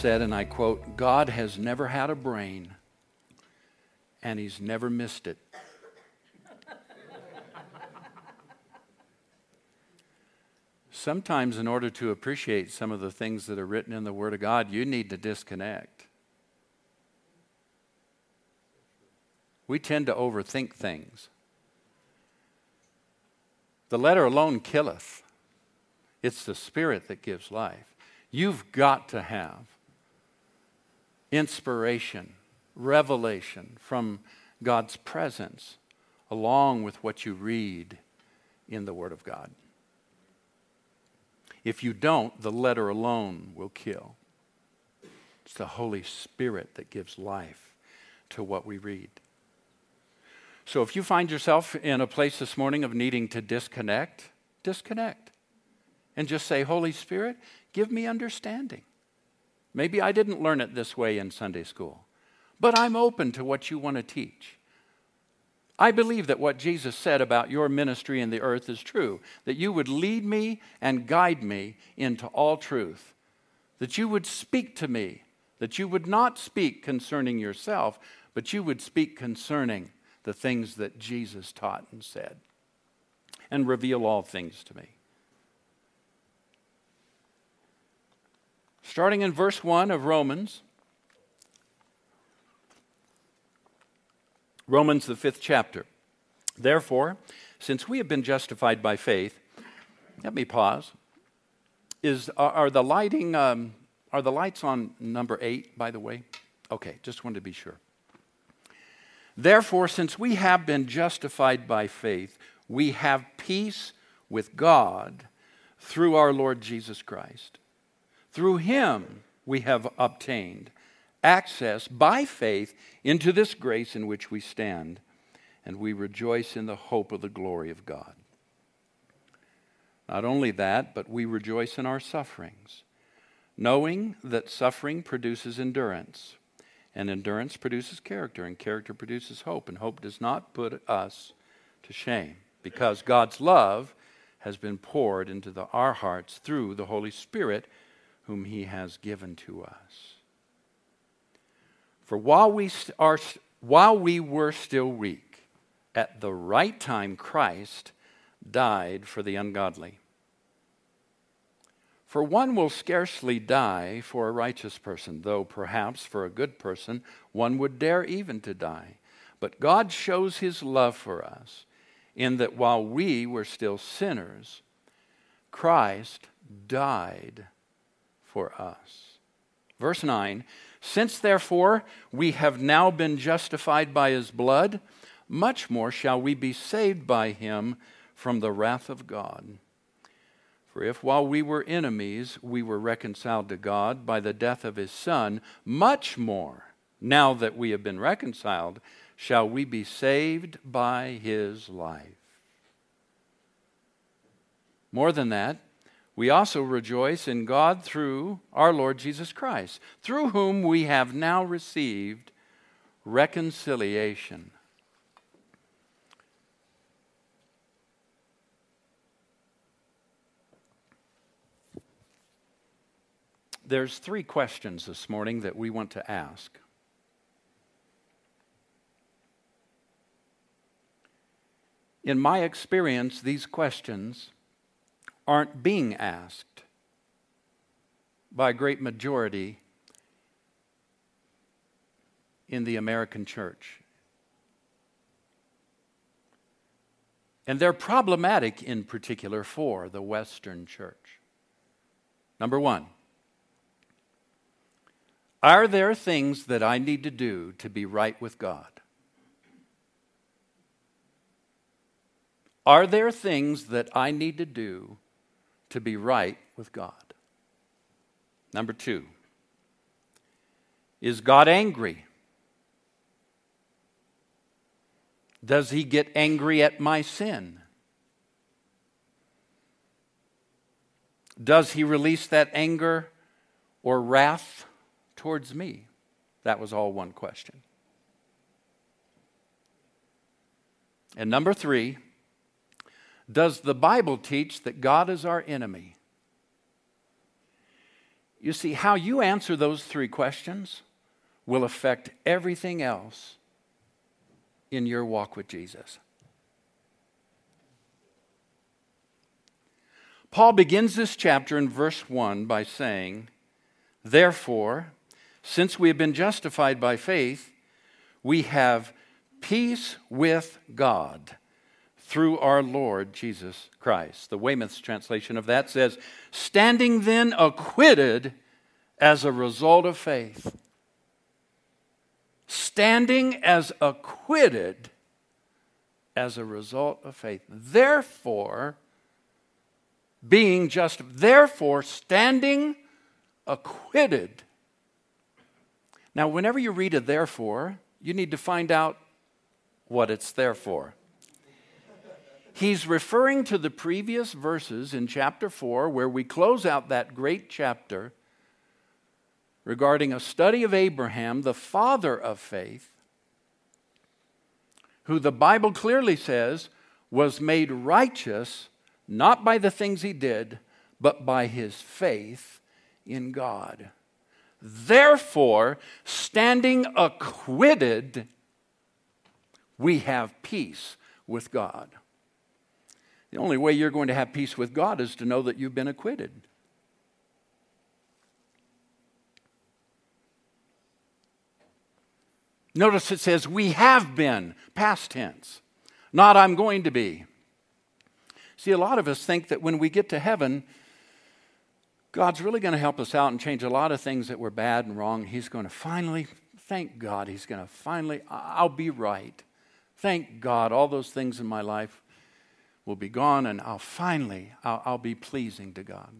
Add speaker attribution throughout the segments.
Speaker 1: said, and I quote, God has never had a brain, and he's never missed it. Sometimes, in order to appreciate some of the things that are written in the Word of God, you need to disconnect. We tend to overthink things. The letter alone killeth, it's the Spirit that gives life. You've got to have inspiration, revelation from God's presence, along with what you read in the Word of God. If you don't, the letter alone will kill. It's the Holy Spirit that gives life to what we read. So if you find yourself in a place this morning of needing to disconnect, disconnect. And just say, Holy Spirit, give me understanding. Maybe I didn't learn it this way in Sunday school, but I'm open to what you want to teach. I believe that what Jesus said about your ministry in the earth is true, that you would lead me and guide me into all truth, that you would speak to me, that you would not speak concerning yourself, but you would speak concerning the things that Jesus taught and said, and reveal all things to me. Starting in verse 1 of Romans, Romans, the fifth chapter. Therefore, since we have been justified by faith, let me pause. Is, are, the lighting, um, are the lights on number eight, by the way? Okay, just wanted to be sure. Therefore, since we have been justified by faith, we have peace with God through our Lord Jesus Christ. Through him we have obtained access by faith into this grace in which we stand, and we rejoice in the hope of the glory of God. Not only that, but we rejoice in our sufferings, knowing that suffering produces endurance, and endurance produces character, and character produces hope, and hope does not put us to shame, because God's love has been poured into the, our hearts through the Holy Spirit, whom He has given to us. For while we, are, while we were still weak, at the right time Christ died for the ungodly. For one will scarcely die for a righteous person, though perhaps for a good person one would dare even to die. But God shows his love for us in that while we were still sinners, Christ died for us. Verse 9 since, therefore, we have now been justified by his blood, much more shall we be saved by him from the wrath of God. For if while we were enemies we were reconciled to God by the death of his Son, much more, now that we have been reconciled, shall we be saved by his life. More than that, we also rejoice in God through our Lord Jesus Christ, through whom we have now received reconciliation. There's three questions this morning that we want to ask. In my experience, these questions aren't being asked by a great majority in the American church. And they're problematic in particular for the Western church. Number one, are there things that I need to do to be right with God? Are there things that I need to do to be right with God. Number two, is God angry? Does he get angry at my sin? Does he release that anger or wrath towards me? That was all one question. And number three, does the Bible teach that God is our enemy? You see, how you answer those three questions will affect everything else in your walk with Jesus. Paul begins this chapter in verse 1 by saying, Therefore, since we have been justified by faith, we have peace with God through our Lord Jesus Christ. The Weymouth's translation of that says, Standing then acquitted as a result of faith. Standing as acquitted as a result of faith. Therefore, being just, therefore, standing acquitted. Now, whenever you read a therefore, you need to find out what it's there for. He's referring to the previous verses in chapter 4, where we close out that great chapter regarding a study of Abraham, the father of faith, who the Bible clearly says was made righteous not by the things he did, but by his faith in God. Therefore, standing acquitted, we have peace with God. The only way you're going to have peace with God is to know that you've been acquitted. Notice it says, We have been, past tense, not I'm going to be. See, a lot of us think that when we get to heaven, God's really going to help us out and change a lot of things that were bad and wrong. He's going to finally, thank God, He's going to finally, I'll be right. Thank God, all those things in my life will be gone and I'll finally, I'll, I'll be pleasing to God.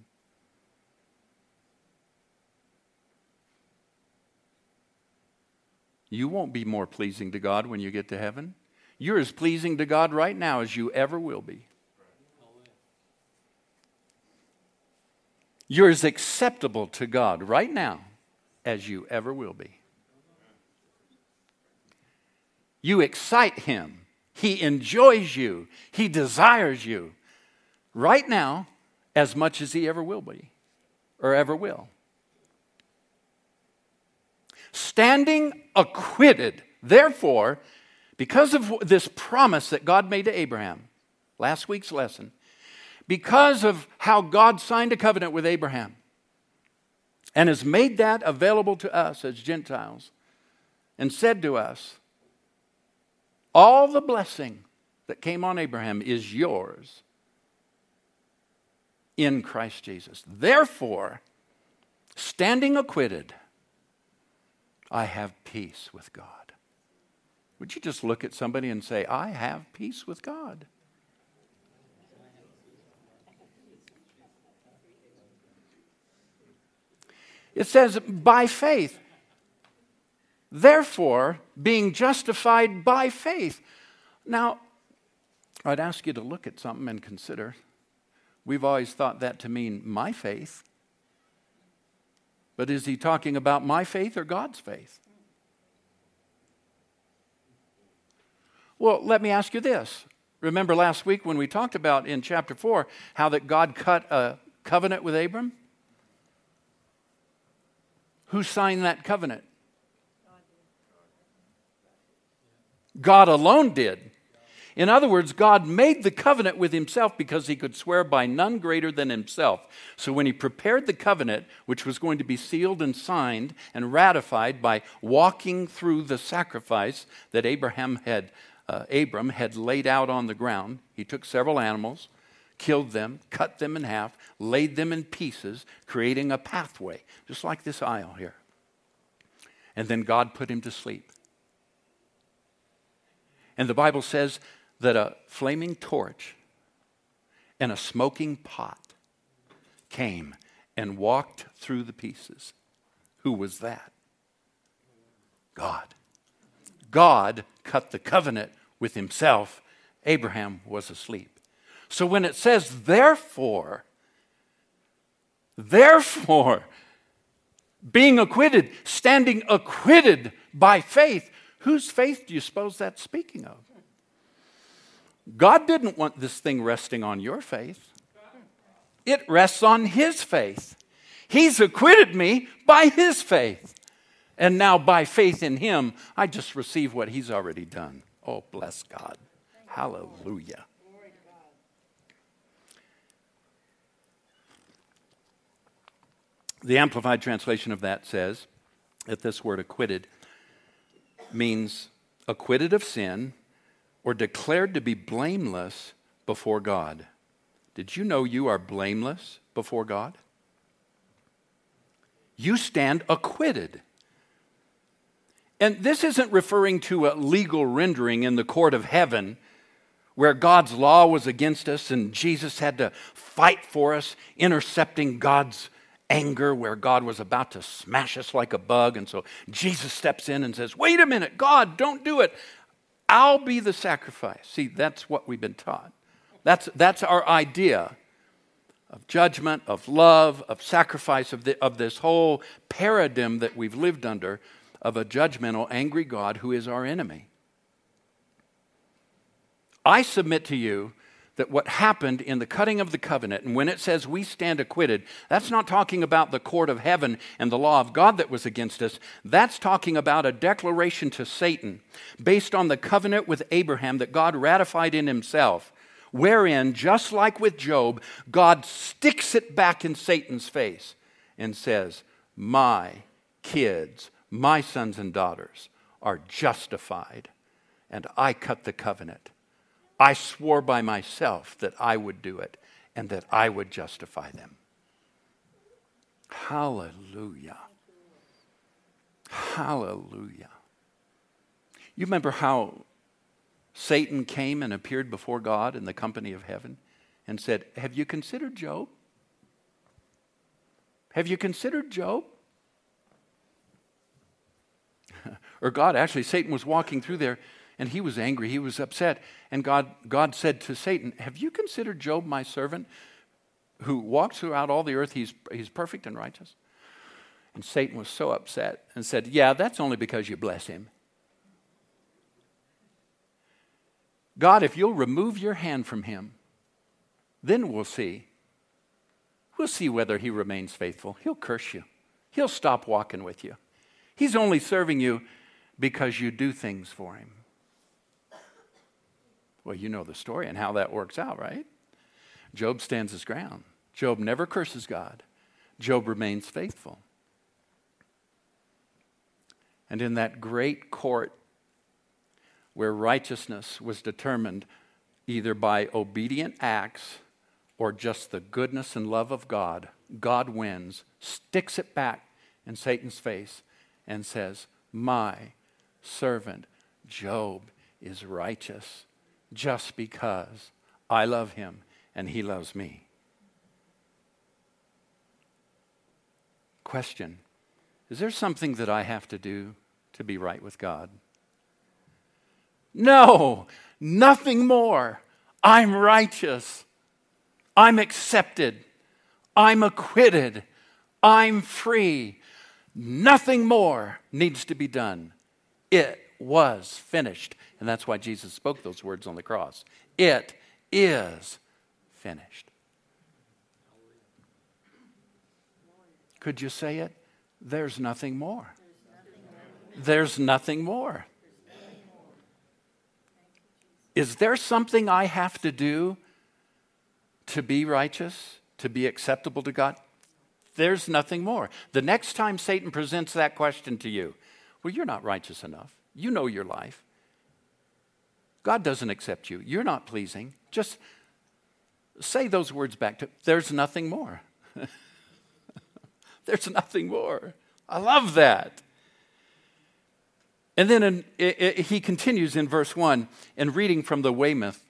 Speaker 1: You won't be more pleasing to God when you get to heaven. You're as pleasing to God right now as you ever will be. You're as acceptable to God right now as you ever will be. You excite Him. He enjoys you. He desires you right now as much as He ever will be or ever will. Standing acquitted, therefore, because of this promise that God made to Abraham, last week's lesson, because of how God signed a covenant with Abraham and has made that available to us as Gentiles and said to us, All the blessing that came on Abraham is yours in Christ Jesus. Therefore, standing acquitted, I have peace with God. Would you just look at somebody and say, I have peace with God? It says, by faith. Therefore, being justified by faith. Now, I'd ask you to look at something and consider. We've always thought that to mean my faith. But is he talking about my faith or God's faith? Well, let me ask you this. Remember last week when we talked about in chapter 4 how that God cut a covenant with Abram? Who signed that covenant? God alone did. In other words, God made the covenant with himself because he could swear by none greater than himself. So when he prepared the covenant, which was going to be sealed and signed and ratified by walking through the sacrifice that Abraham had, uh, Abram had laid out on the ground, he took several animals, killed them, cut them in half, laid them in pieces, creating a pathway, just like this aisle here. And then God put him to sleep. And the Bible says that a flaming torch and a smoking pot came and walked through the pieces. Who was that? God. God cut the covenant with himself. Abraham was asleep. So when it says, therefore, therefore, being acquitted, standing acquitted by faith, whose faith do you suppose that's speaking of? God didn't want this thing resting on your faith, it rests on His faith. He's acquitted me by his faith. And now, by faith in him, I just receive what he's already done. Oh, bless God. Hallelujah. The Amplified translation of that says that this word acquitted means acquitted of sin or declared to be blameless before God. Did you know you are blameless before God? You stand acquitted. And this isn't referring to a legal rendering in the court of heaven where God's law was against us and Jesus had to fight for us, intercepting God's anger where God was about to smash us like a bug. And so Jesus steps in and says, Wait a minute, God, don't do it. I'll be the sacrifice. See, that's what we've been taught. That's, that's our idea of judgment, of love, of sacrifice, of, the, of this whole paradigm that we've lived under of a judgmental, angry God who is our enemy. I submit to you that what happened in the cutting of the covenant, and when it says we stand acquitted, that's not talking about the court of heaven and the law of God that was against us. That's talking about a declaration to Satan based on the covenant with Abraham that God ratified in himself, wherein, just like with Job, God sticks it back in Satan's face and says, My kids, my sons and daughters are justified, and I cut the covenant I swore by myself that I would do it and that I would justify them. Hallelujah. Hallelujah. You remember how Satan came and appeared before God in the company of heaven and said, Have you considered Job? Have you considered Job? or God, actually, Satan was walking through there and he was angry, he was upset. And God, God said to Satan, Have you considered Job my servant who walks throughout all the earth? He's, he's perfect and righteous. And Satan was so upset and said, Yeah, that's only because you bless him. God, if you'll remove your hand from him, then we'll see. We'll see whether he remains faithful. He'll curse you, he'll stop walking with you. He's only serving you because you do things for him. Well, you know the story and how that works out, right? Job stands his ground. Job never curses God. Job remains faithful. And in that great court where righteousness was determined either by obedient acts or just the goodness and love of God, God wins, sticks it back in Satan's face, and says, My servant Job is righteous just because I love him and he loves me. Question Is there something that I have to do to be right with God? No, nothing more. I'm righteous. I'm accepted. I'm acquitted. I'm free. Nothing more needs to be done. It was finished. And that's why Jesus spoke those words on the cross. It is finished. Could you say it? There's nothing more. There's nothing more. Is there something I have to do to be righteous, to be acceptable to God? There's nothing more. The next time Satan presents that question to you, well, you're not righteous enough. You know your life. God doesn't accept you. You're not pleasing. Just say those words back to there's nothing more. there's nothing more. I love that. And then in, it, it, he continues in verse 1 and reading from the Weymouth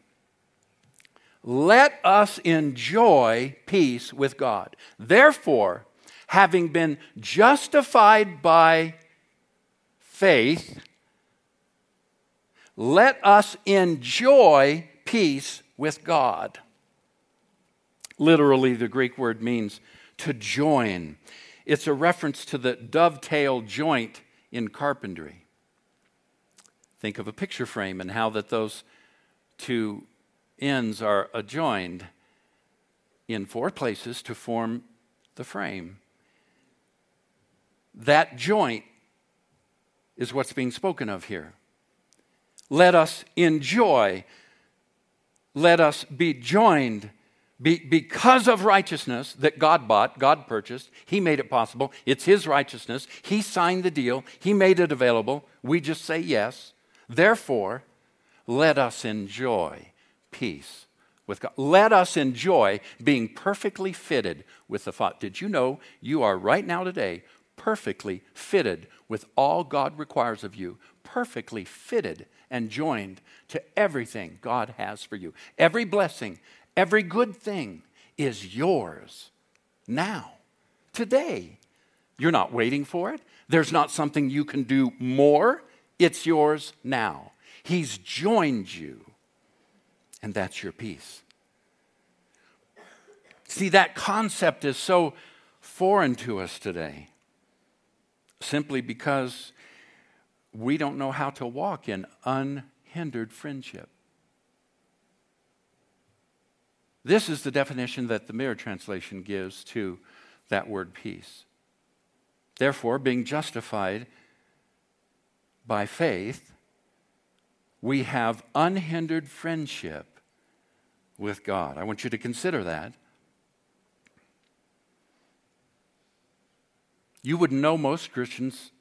Speaker 1: Let us enjoy peace with God. Therefore, having been justified by faith, let us enjoy peace with God. Literally, the Greek word means to join. It's a reference to the dovetail joint in carpentry. Think of a picture frame and how that those two ends are adjoined in four places to form the frame. That joint is what's being spoken of here. Let us enjoy, let us be joined be, because of righteousness that God bought, God purchased, He made it possible. It's His righteousness. He signed the deal, He made it available. We just say yes. Therefore, let us enjoy peace with God. Let us enjoy being perfectly fitted with the Father. Did you know you are right now today perfectly fitted with all God requires of you, perfectly fitted and joined to everything God has for you? Every blessing Every good thing is yours now, today. You're not waiting for it. There's not something you can do more. It's yours now. He's joined you, and that's your peace. See, that concept is so foreign to us today simply because we don't know how to walk in unhindered friendship. This is the definition that the Mirror translation gives to that word peace. Therefore, being justified by faith, we have unhindered friendship with God. I want you to consider that. You wouldn't know most Christians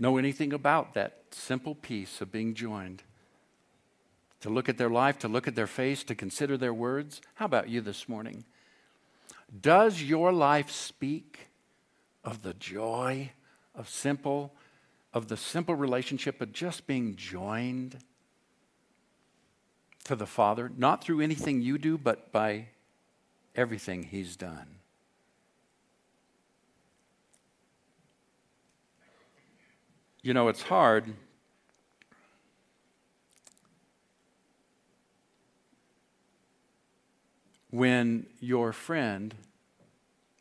Speaker 1: know anything about that simple peace of being joined to look at their life, to look at their face, to consider their words. How about you this morning? Does your life speak of the joy of simple, of the simple relationship of just being joined to the Father, not through anything you do, but by everything He's done? You know, it's hard when your friend,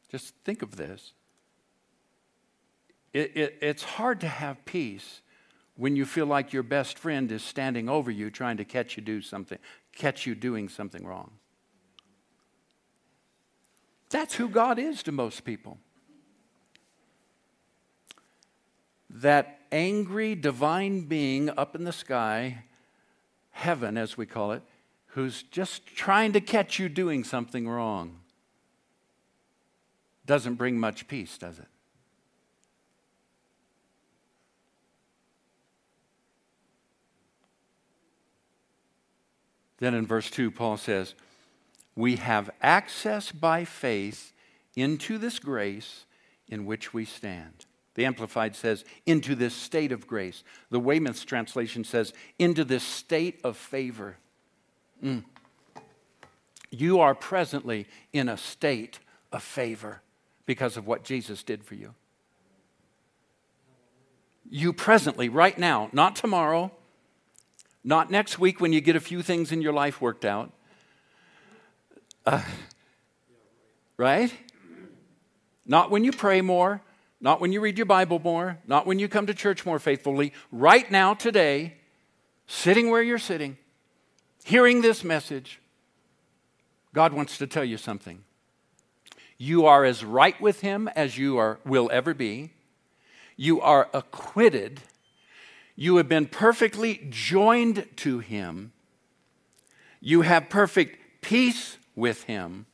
Speaker 1: just think of this, it, it, it's hard to have peace when you feel like your best friend is standing over you trying to catch you do something, catch you doing something wrong. That's who God is to most people. That angry divine being up in the sky, heaven as we call it, who's just trying to catch you doing something wrong doesn't bring much peace, does it? Then in verse 2, Paul says, We have access by faith into this grace in which we stand. The Amplified says, into this state of grace. The Weymouth's translation says, into this state of favor. Mm. You are presently in a state of favor because of what Jesus did for you. You presently, right now, not tomorrow, not next week when you get a few things in your life worked out. Uh, right? Not when you pray more, not when you read your Bible more, not when you come to church more faithfully. Right now, today, sitting where you're sitting, hearing this message, God wants to tell you something. You are as right with Him as you are, will ever be. You are acquitted. You have been perfectly joined to Him. You have perfect peace with Him.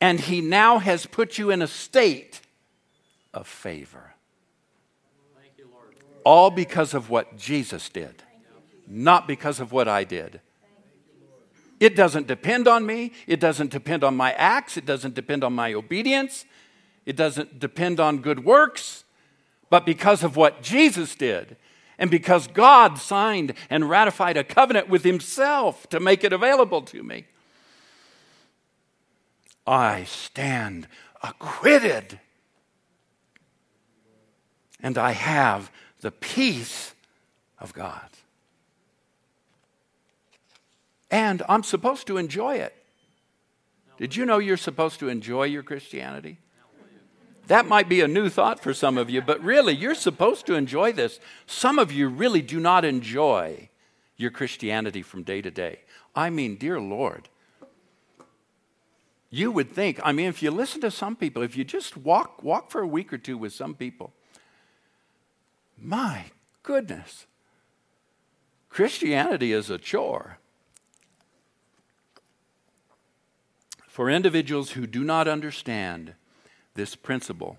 Speaker 1: And He now has put you in a state of favor. All because of what Jesus did not because of what I did. It doesn't depend on me. It doesn't depend on my acts. It doesn't depend on my obedience. It doesn't depend on good works. But because of what Jesus did, and because God signed and ratified a covenant with Himself to make it available to me, I stand acquitted. And I have the peace of God and I'm supposed to enjoy it. Did you know you're supposed to enjoy your Christianity? That might be a new thought for some of you, but really, you're supposed to enjoy this. Some of you really do not enjoy your Christianity from day to day. I mean, dear Lord, you would think, I mean, if you listen to some people, if you just walk, walk for a week or two with some people, my goodness, Christianity is a chore. For individuals who do not understand this principle,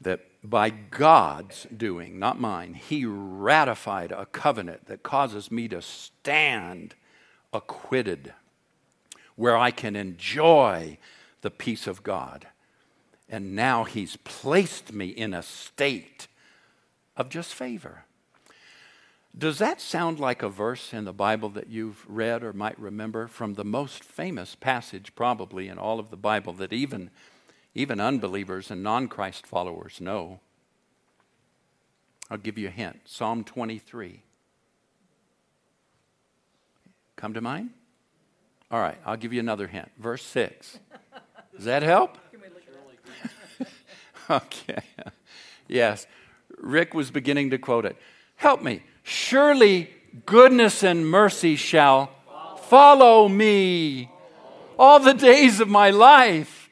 Speaker 1: that by God's doing, not mine, He ratified a covenant that causes me to stand acquitted, where I can enjoy the peace of God. And now He's placed me in a state of just favor. Does that sound like a verse in the Bible that you've read or might remember from the most famous passage, probably, in all of the Bible that even even unbelievers and non Christ followers know. I'll give you a hint Psalm 23. Come to mind? All right, I'll give you another hint. Verse 6. Does that help? okay. Yes. Rick was beginning to quote it. Help me. Surely goodness and mercy shall follow me all the days of my life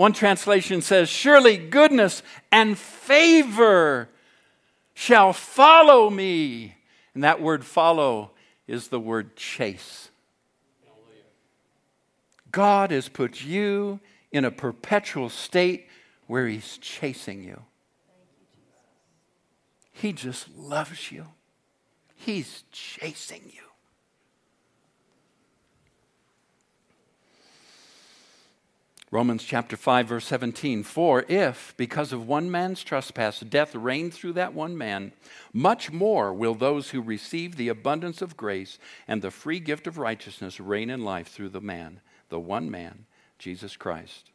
Speaker 1: one translation says, Surely goodness and favor shall follow me. And that word follow is the word chase. God has put you in a perpetual state where He's chasing you. He just loves you, He's chasing you. Romans chapter 5, verse 17. For if, because of one man's trespass, death reigned through that one man, much more will those who receive the abundance of grace and the free gift of righteousness reign in life through the man, the one man, Jesus Christ.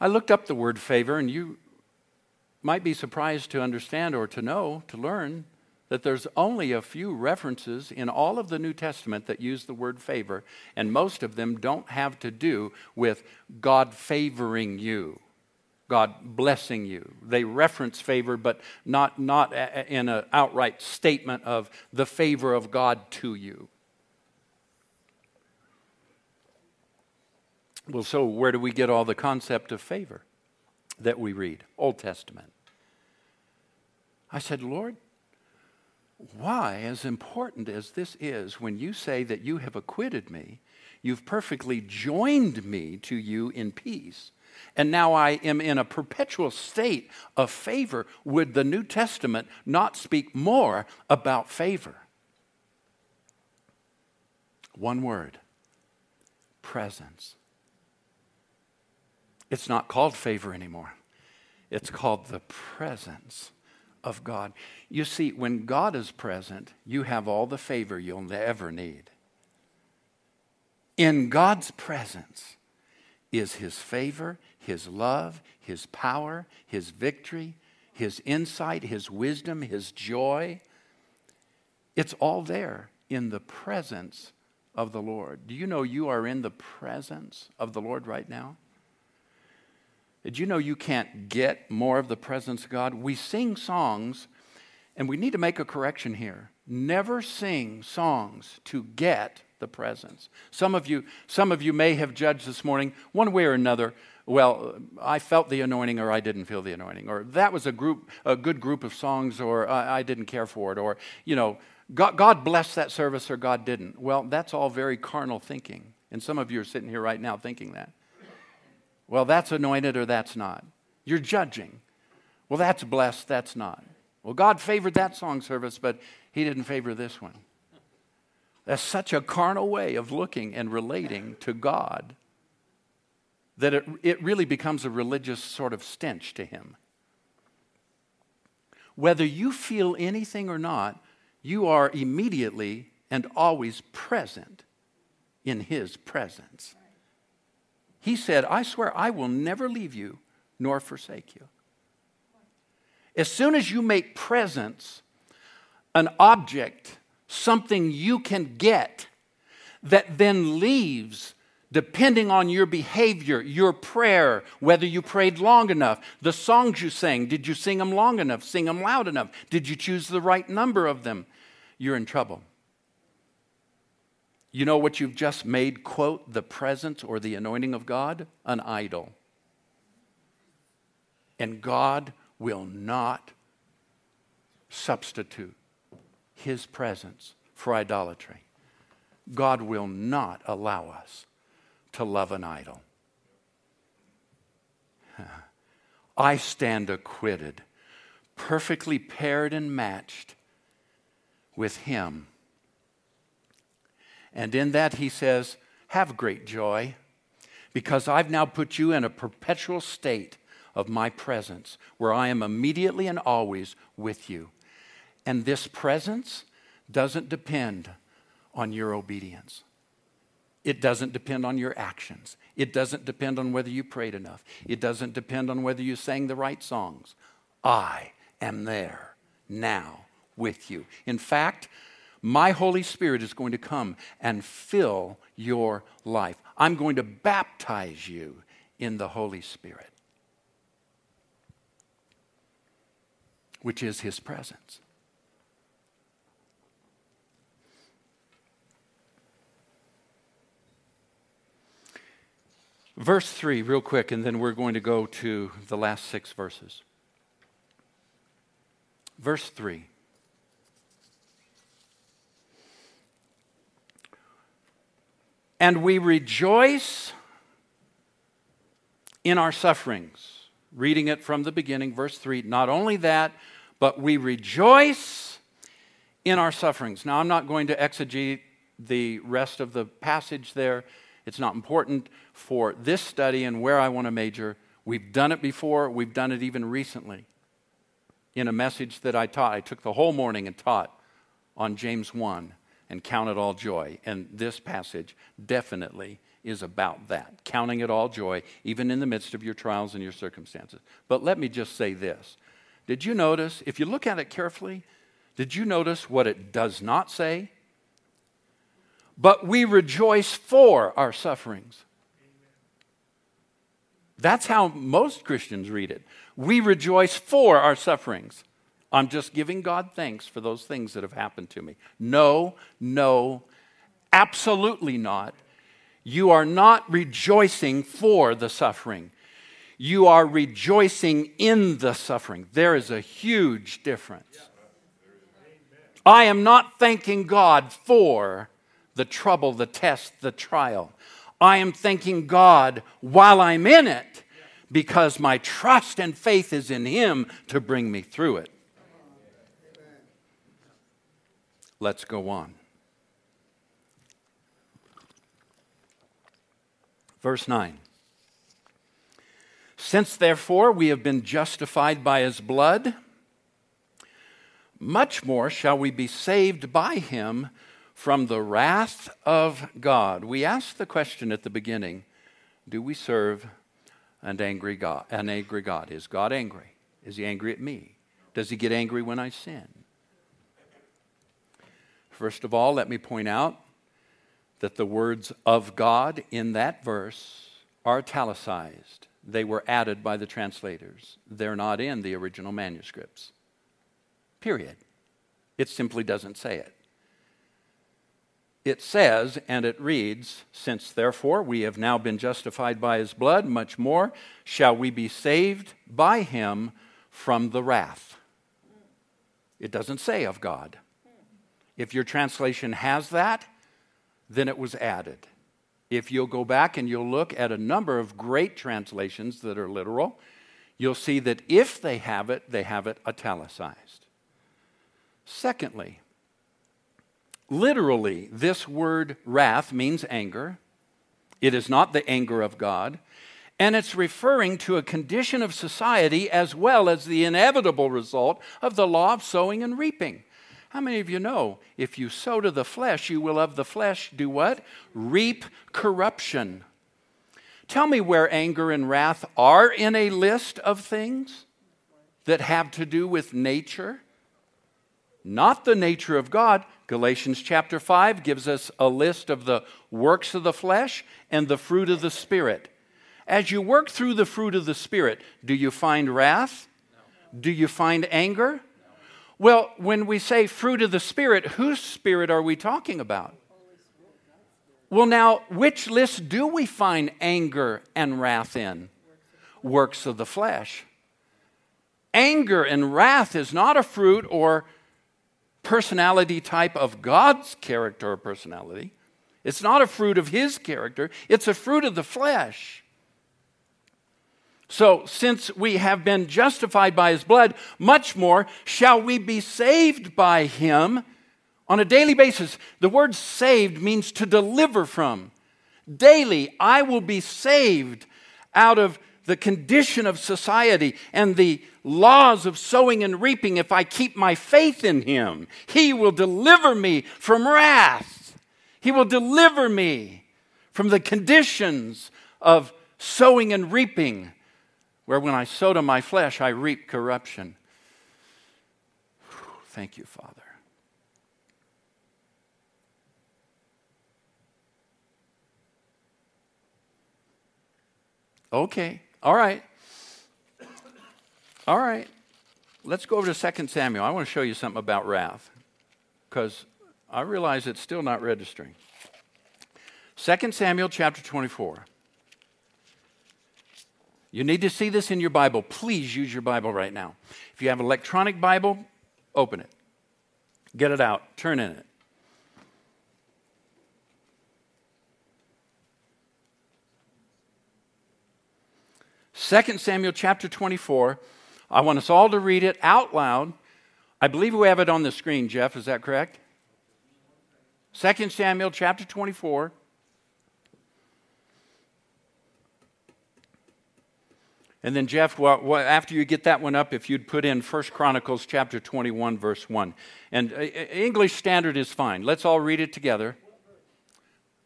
Speaker 1: I looked up the word favor, and you might be surprised to understand or to know, to learn, that there's only a few references in all of the New Testament that use the word favor, and most of them don't have to do with God favoring you, God blessing you. They reference favor, but not, not in an outright statement of the favor of God to you. Well, so where do we get all the concept of favor that we read? Old Testament. I said, Lord, why, as important as this is, when you say that you have acquitted me, you've perfectly joined me to you in peace, and now I am in a perpetual state of favor, would the New Testament not speak more about favor? One word presence. It's not called favor anymore, it's called the presence of God. You see, when God is present, you have all the favor you'll ever need. In God's presence is His favor, His love, His power, His victory, His insight, His wisdom, His joy. It's all there in the presence of the Lord. Do you know you are in the presence of the Lord right now? Did you know you can't get more of the presence of God? We sing songs, and we need to make a correction here. Never sing songs to get the presence. Some of you, some of you may have judged this morning, one way or another. Well, I felt the anointing, or I didn't feel the anointing, or that was a group, a good group of songs, or I, I didn't care for it, or you know, God, God blessed that service, or God didn't. Well, that's all very carnal thinking, and some of you are sitting here right now thinking that. Well, that's anointed or that's not. You're judging. Well, that's blessed, that's not. Well, God favored that song service, but He didn't favor this one. That's such a carnal way of looking and relating to God that it, it really becomes a religious sort of stench to Him. Whether you feel anything or not, you are immediately and always present in His presence. He said, I swear I will never leave you nor forsake you. As soon as you make presence an object, something you can get that then leaves depending on your behavior, your prayer, whether you prayed long enough, the songs you sang, did you sing them long enough, sing them loud enough, did you choose the right number of them, you're in trouble. You know what you've just made, quote, the presence or the anointing of God? An idol. And God will not substitute his presence for idolatry. God will not allow us to love an idol. I stand acquitted, perfectly paired and matched with him. And in that, he says, Have great joy, because I've now put you in a perpetual state of my presence, where I am immediately and always with you. And this presence doesn't depend on your obedience. It doesn't depend on your actions. It doesn't depend on whether you prayed enough. It doesn't depend on whether you sang the right songs. I am there now with you. In fact, my Holy Spirit is going to come and fill your life. I'm going to baptize you in the Holy Spirit, which is His presence. Verse 3, real quick, and then we're going to go to the last six verses. Verse 3. And we rejoice in our sufferings. Reading it from the beginning, verse 3. Not only that, but we rejoice in our sufferings. Now, I'm not going to exegete the rest of the passage there. It's not important for this study and where I want to major. We've done it before, we've done it even recently. In a message that I taught, I took the whole morning and taught on James 1 and count it all joy. And this passage definitely is about that counting it all joy, even in the midst of your trials and your circumstances. But let me just say this Did you notice, if you look at it carefully, did you notice what it does not say? but we rejoice for our sufferings. That's how most Christians read it. We rejoice for our sufferings. I'm just giving God thanks for those things that have happened to me. No, no, absolutely not. You are not rejoicing for the suffering. You are rejoicing in the suffering. There is a huge difference. I am not thanking God for the trouble, the test, the trial. I am thanking God while I'm in it because my trust and faith is in Him to bring me through it. Let's go on. Verse 9. Since therefore we have been justified by his blood, much more shall we be saved by him from the wrath of God. We asked the question at the beginning do we serve an angry God? An angry God. Is God angry? Is he angry at me? Does he get angry when I sin? First of all, let me point out that the words of God in that verse are italicized. They were added by the translators. They're not in the original manuscripts. Period. It simply doesn't say it it says, and it reads, Since therefore we have now been justified by his blood, much more shall we be saved by him from the wrath. It doesn't say of God. If your translation has that, then it was added. If you'll go back and you'll look at a number of great translations that are literal, you'll see that if they have it, they have it italicized. Secondly, Literally, this word wrath means anger. It is not the anger of God. And it's referring to a condition of society as well as the inevitable result of the law of sowing and reaping. How many of you know if you sow to the flesh, you will of the flesh do what? Reap corruption. Tell me where anger and wrath are in a list of things that have to do with nature. Not the nature of God, Galatians chapter 5 gives us a list of the works of the flesh and the fruit of the Spirit. As you work through the fruit of the Spirit, do you find wrath? Do you find anger? Well, when we say fruit of the Spirit, whose spirit are we talking about? Well, now, which list do we find anger and wrath in? Works of the flesh. Anger and wrath is not a fruit or personality type of God's character or personality. It's not a fruit of his character, it's a fruit of the flesh. So, since we have been justified by his blood, much more shall we be saved by him on a daily basis. The word saved means to deliver from. Daily, I will be saved out of the condition of society and the laws of sowing and reaping if I keep my faith in him. He will deliver me from wrath. He will deliver me from the conditions of sowing and reaping where when I sow to my flesh, I reap corruption. Thank you, Father. Okay, all right. All right. Let's go over to 2 Samuel. I want to show you something about wrath because I realize it's still not registering. 2 Samuel chapter 24. You need to see this in your Bible. Please use your Bible right now. If you have an electronic Bible, open it. Get it out. Turn in it. Second Samuel chapter 24. I want us all to read it out loud. I believe we have it on the screen, Jeff. Is that correct? Second Samuel chapter 24. And then, Jeff, well, after you get that one up, if you'd put in 1 Chronicles chapter 21, verse 1. And uh, English Standard is fine. Let's all read it together.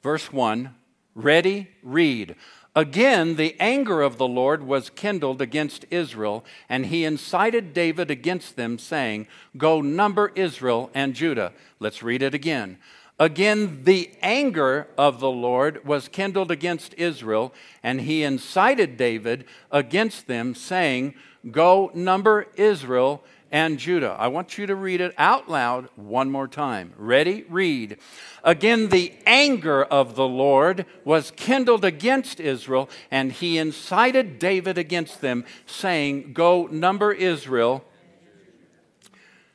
Speaker 1: Verse 1 Ready, read. Again, the anger of the Lord was kindled against Israel, and he incited David against them, saying, Go number Israel and Judah. Let's read it again. Again, the anger of the Lord was kindled against Israel, and he incited David against them, saying, Go number Israel and Judah. I want you to read it out loud one more time. Ready? Read. Again, the anger of the Lord was kindled against Israel, and he incited David against them, saying, Go number Israel.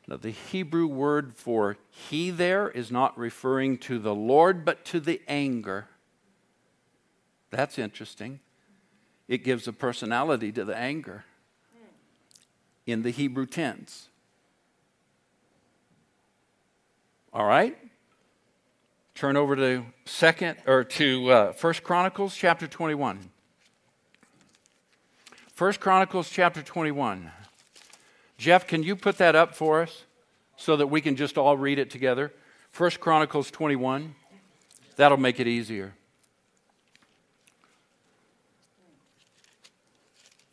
Speaker 1: Now, the Hebrew word for he there is not referring to the Lord, but to the anger. That's interesting. It gives a personality to the anger in the Hebrew tense. All right? Turn over to second or to uh, First Chronicles chapter 21. First Chronicles chapter 21. Jeff, can you put that up for us? So that we can just all read it together? First Chronicles 21. That'll make it easier.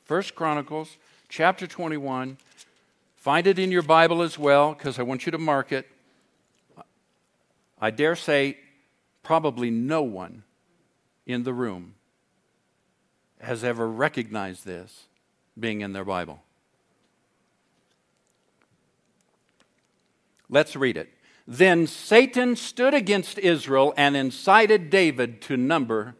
Speaker 1: First Chronicles chapter 21. Find it in your Bible as well because I want you to mark it. I dare say probably no one in the room has ever recognized this being in their Bible. Let's read it. Then Satan stood against Israel and incited David to number.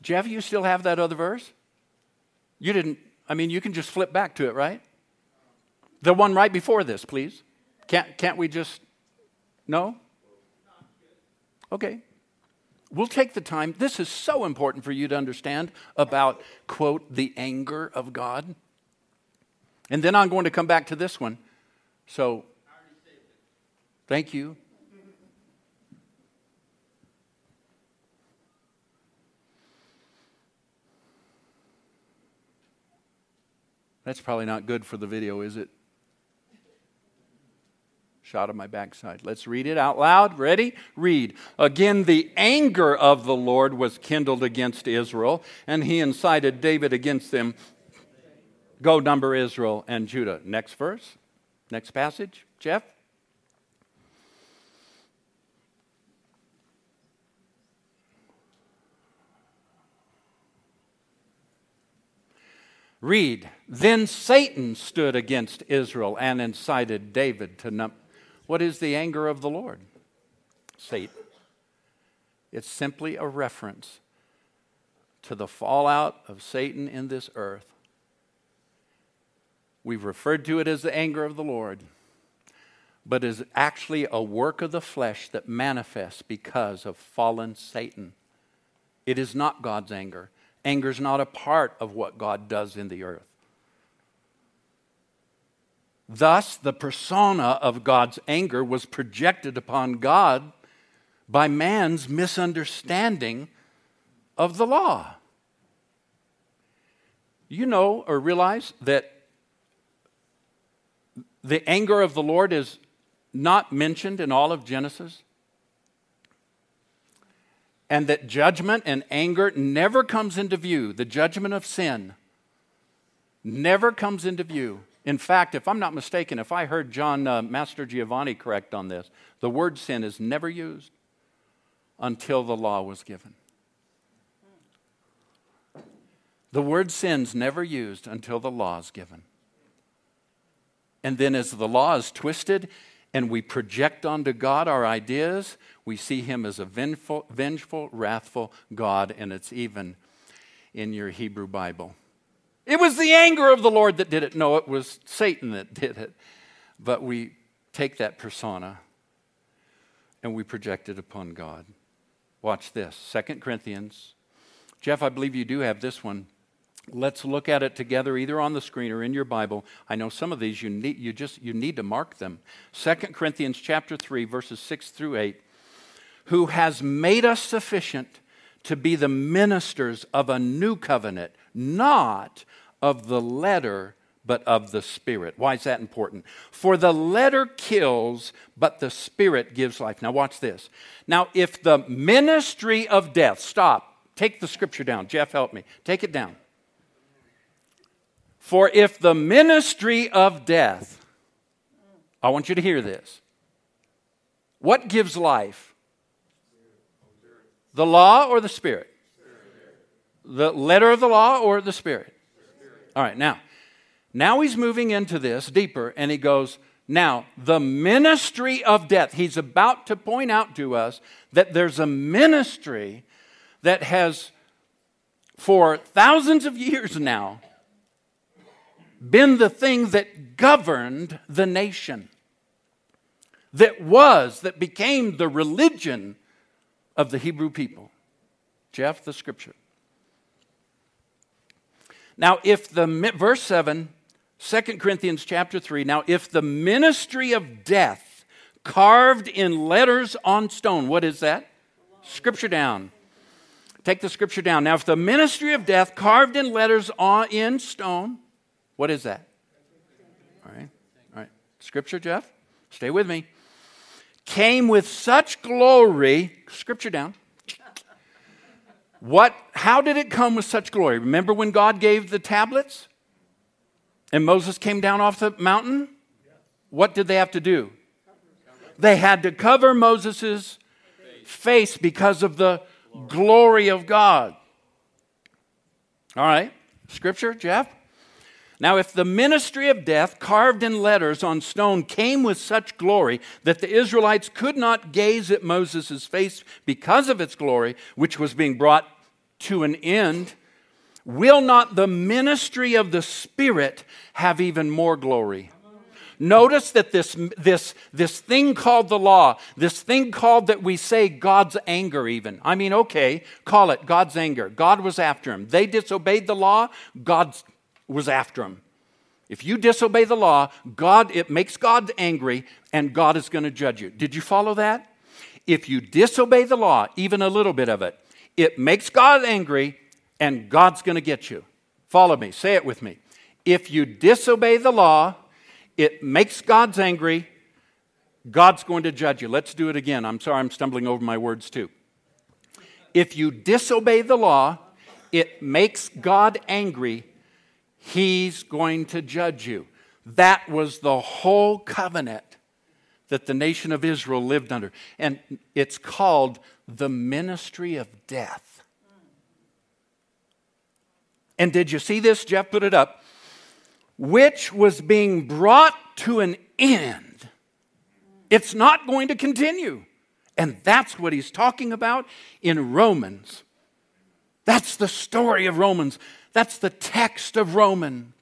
Speaker 1: Jeff, you still have that other verse? You didn't, I mean, you can just flip back to it, right? The one right before this, please. Can't, can't we just. No? Okay. We'll take the time. This is so important for you to understand about, quote, the anger of God. And then I'm going to come back to this one. So, thank you. That's probably not good for the video, is it? shot of my backside. Let's read it out loud. Ready? Read. Again, the anger of the Lord was kindled against Israel, and he incited David against them. Go number Israel and Judah. Next verse. Next passage. Jeff? Read. Then Satan stood against Israel and incited David to number. What is the anger of the Lord? Satan. It's simply a reference to the fallout of Satan in this earth. We've referred to it as the anger of the Lord, but is actually a work of the flesh that manifests because of fallen Satan. It is not God's anger. Anger is not a part of what God does in the earth. Thus, the persona of God's anger was projected upon God by man's misunderstanding of the law. You know or realize that the anger of the Lord is not mentioned in all of Genesis? And that judgment and anger never comes into view. The judgment of sin never comes into view. In fact, if I'm not mistaken, if I heard John uh, Mastrogiovanni correct on this, the word sin is never used until the law was given. The word sin's never used until the law is given. And then, as the law is twisted and we project onto God our ideas, we see Him as a vengeful, vengeful, wrathful God, and it's even in your Hebrew Bible. It was the anger of the Lord that did it. No, it was Satan that did it. But we take that persona and we project it upon God. Watch this Second Corinthians. Jeff, I believe you do have this one. Let's look at it together either on the screen or in your Bible. I know some of these you need you just you need to mark them. 2 Corinthians chapter 3 verses 6 through 8. Who has made us sufficient to be the ministers of a new covenant, not of the letter but of the Spirit. Why is that important? For the letter kills, but the Spirit gives life. Now, watch this. Now, if the ministry of death, stop, take the scripture down. Jeff, help me. Take it down. For if the ministry of death, I want you to hear this. What gives life? The law or the Spirit? The letter of the law or the Spirit? All right, now, now he's moving into this deeper and he goes, now, the ministry of death. He's about to point out to us that there's a ministry that has, for thousands of years now, been the thing that governed the nation, that was, that became the religion of the Hebrew people. Jeff, the scripture. Now, if the, verse 7, 2 Corinthians chapter 3, now if the ministry of death carved in letters on stone, what is that? Scripture down. Take the scripture down. Now, if the ministry of death carved in letters on, in stone, what is that? All right. All right. Scripture, Jeff? Stay with me. Came with such glory, scripture down. What how did it come with such glory? Remember when God gave the tablets? And Moses came down off the mountain? What did they have to do? They had to cover Moses' face because of the glory of God. All right. Scripture, Jeff? Now, if the ministry of death, carved in letters on stone, came with such glory that the Israelites could not gaze at Moses' face because of its glory, which was being brought to an end, will not the ministry of the Spirit have even more glory? Notice that this, this, this thing called the law, this thing called that we say God's anger, even. I mean, okay, call it God's anger. God was after him. They disobeyed the law, God's was after him. If you disobey the law, God it makes God angry and God is going to judge you. Did you follow that? If you disobey the law, even a little bit of it, it makes God angry and God's going to get you. Follow me. Say it with me. If you disobey the law, it makes God's angry. God's going to judge you. Let's do it again. I'm sorry, I'm stumbling over my words too. If you disobey the law, it makes God angry He's going to judge you. That was the whole covenant that the nation of Israel lived under. And it's called the ministry of death. And did you see this? Jeff put it up. Which was being brought to an end. It's not going to continue. And that's what he's talking about in Romans. That's the story of Romans. That's the text of Romans.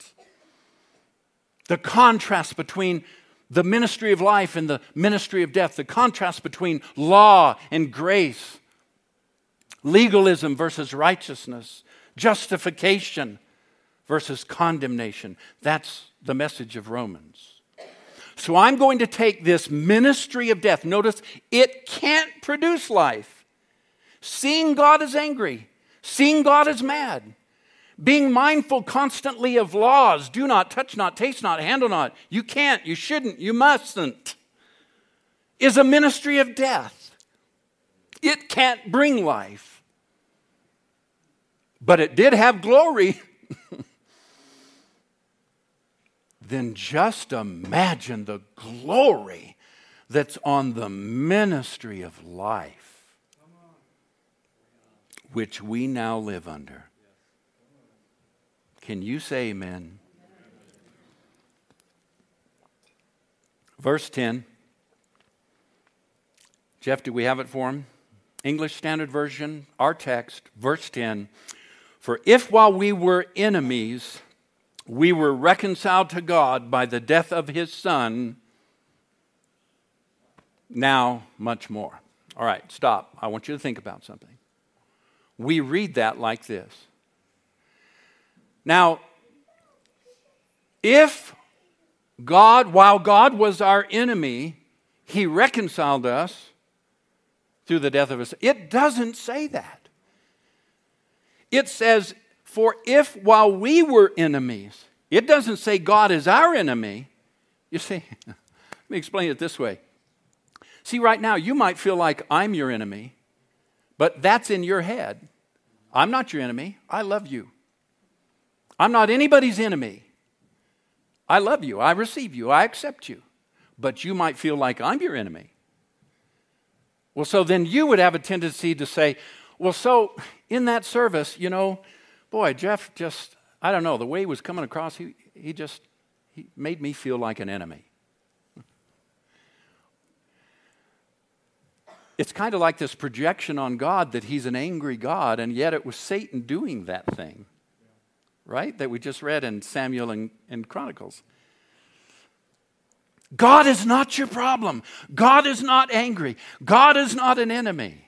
Speaker 1: The contrast between the ministry of life and the ministry of death, the contrast between law and grace, legalism versus righteousness, justification versus condemnation. That's the message of Romans. So I'm going to take this ministry of death. Notice it can't produce life. Seeing God is angry, seeing God as mad, being mindful constantly of laws do not, touch not, taste not, handle not. You can't, you shouldn't, you mustn't is a ministry of death. It can't bring life. But it did have glory. then just imagine the glory that's on the ministry of life, which we now live under. Can you say amen? Verse 10. Jeff, do we have it for him? English Standard Version, our text, verse 10. For if while we were enemies, we were reconciled to God by the death of his Son, now much more. All right, stop. I want you to think about something. We read that like this. Now, if God, while God was our enemy, he reconciled us through the death of his it doesn't say that. It says for if while we were enemies, it doesn't say God is our enemy. You see, let me explain it this way. See, right now, you might feel like I'm your enemy, but that's in your head. I'm not your enemy. I love you. I'm not anybody's enemy. I love you. I receive you. I accept you. But you might feel like I'm your enemy. Well, so then you would have a tendency to say, well, so in that service, you know, boy, Jeff just, I don't know, the way he was coming across, he, he just he made me feel like an enemy. It's kind of like this projection on God that he's an angry God, and yet it was Satan doing that thing, right? That we just read in Samuel and, and Chronicles. God is not your problem. God is not angry. God is not an enemy.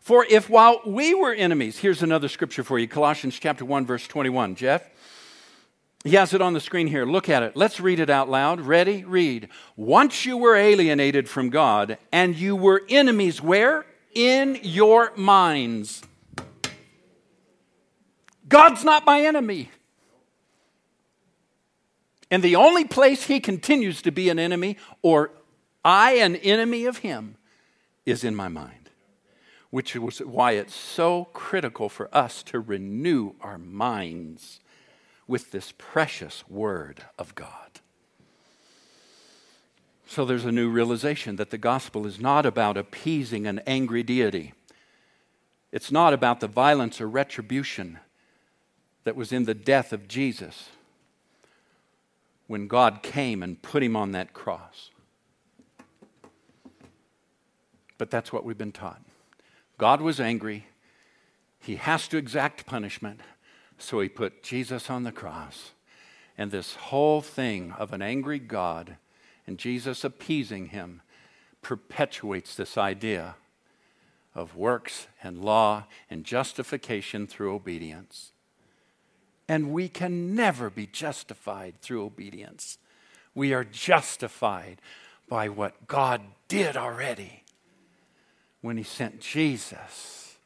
Speaker 1: For if while we were enemies, here's another scripture for you Colossians chapter 1, verse 21. Jeff? He has it on the screen here. Look at it. Let's read it out loud. Ready? Read. Once you were alienated from God and you were enemies, where? In your minds. God's not my enemy. And the only place he continues to be an enemy, or I an enemy of him, is in my mind which is why it's so critical for us to renew our minds with this precious Word of God. So there's a new realization that the gospel is not about appeasing an angry deity. It's not about the violence or retribution that was in the death of Jesus when God came and put him on that cross. But that's what we've been taught. God was angry. He has to exact punishment. So he put Jesus on the cross. And this whole thing of an angry God and Jesus appeasing him perpetuates this idea of works and law and justification through obedience. And we can never be justified through obedience. We are justified by what God did already when he sent Jesus.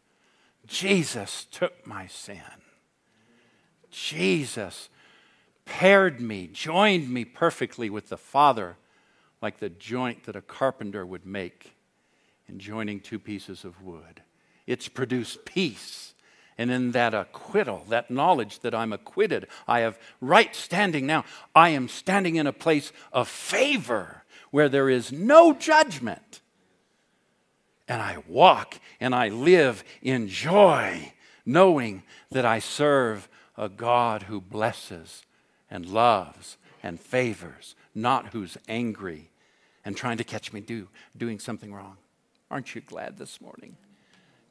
Speaker 1: Jesus took my sin. Jesus paired me, joined me perfectly with the Father, like the joint that a carpenter would make in joining two pieces of wood. It's produced peace. And in that acquittal, that knowledge that I'm acquitted, I have right standing now. I am standing in a place of favor where there is no judgment and I walk and I live in joy, knowing that I serve a God who blesses and loves and favors, not who's angry and trying to catch me do, doing something wrong. Aren't you glad this morning?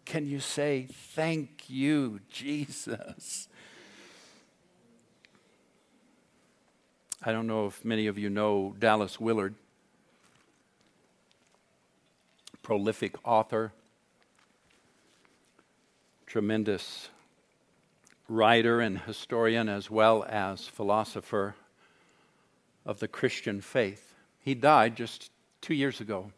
Speaker 1: Can you say, Thank you, Jesus? I don't know if many of you know Dallas Willard, prolific author, tremendous writer and historian, as well as philosopher of the Christian faith. He died just two years ago.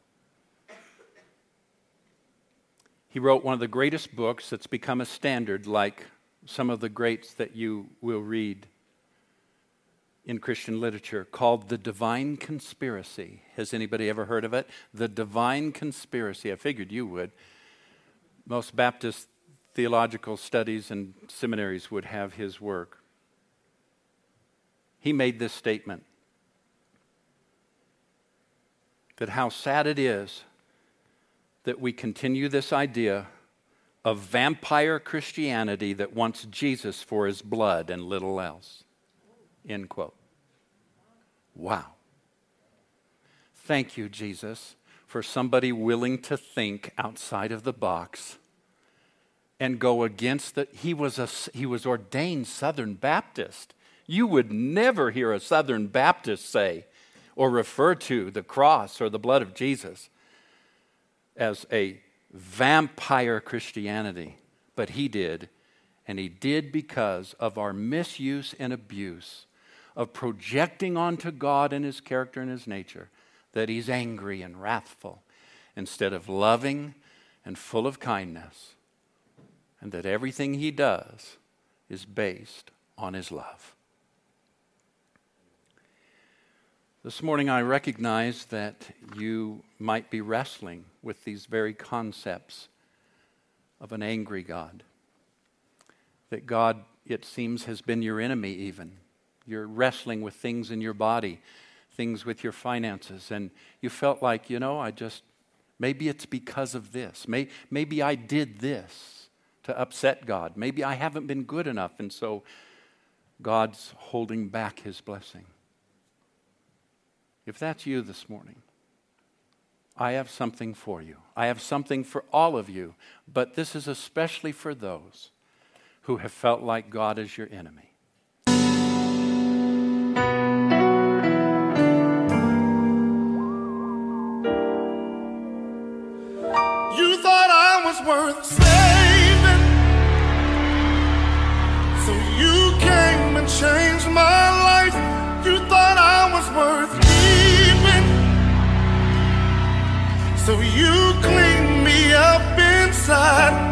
Speaker 1: He wrote one of the greatest books that's become a standard, like some of the greats that you will read in Christian literature called The Divine Conspiracy. Has anybody ever heard of it? The Divine Conspiracy. I figured you would. Most Baptist theological studies and seminaries would have his work. He made this statement that how sad it is that we continue this idea of vampire Christianity that wants Jesus for his blood and little else. End quote. Wow. Thank you, Jesus, for somebody willing to think outside of the box and go against the he was a he was ordained Southern Baptist. You would never hear a Southern Baptist say or refer to the cross or the blood of Jesus as a vampire Christianity, but he did, and he did because of our misuse and abuse of projecting onto God and his character and his nature that he's angry and wrathful instead of loving and full of kindness, and that everything he does is based on his love. This morning, I recognize that you might be wrestling with these very concepts of an angry God. That God, it seems, has been your enemy, even you're wrestling with things in your body, things with your finances, and you felt like, you know, I just, maybe it's because of this. Maybe I did this to upset God. Maybe I haven't been good enough, and so God's holding back his blessing. If that's you this morning, I have something for you. I have something for all of you, but this is especially for those who have felt like God is your enemy.
Speaker 2: You thought I was worth.
Speaker 3: Changed my life. You thought I was worth keeping. So you cleaned me up inside.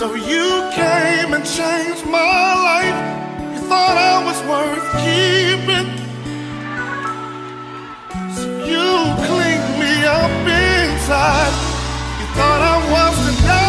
Speaker 2: So you came
Speaker 3: and changed my life. You thought I was worth keeping. So you cleaned me up inside.
Speaker 2: You thought I was denied.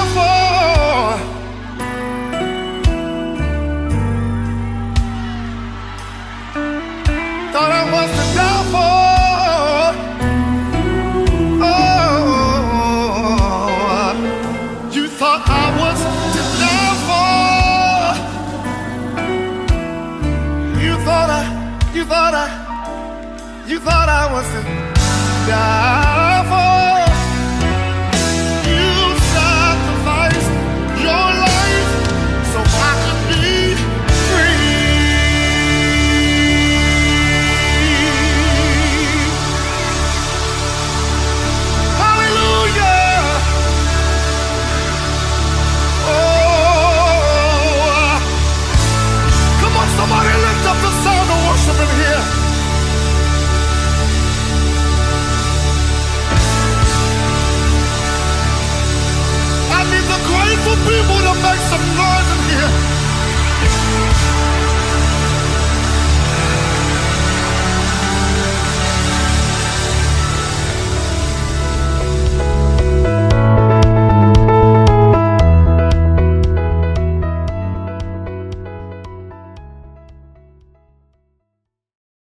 Speaker 2: thought I was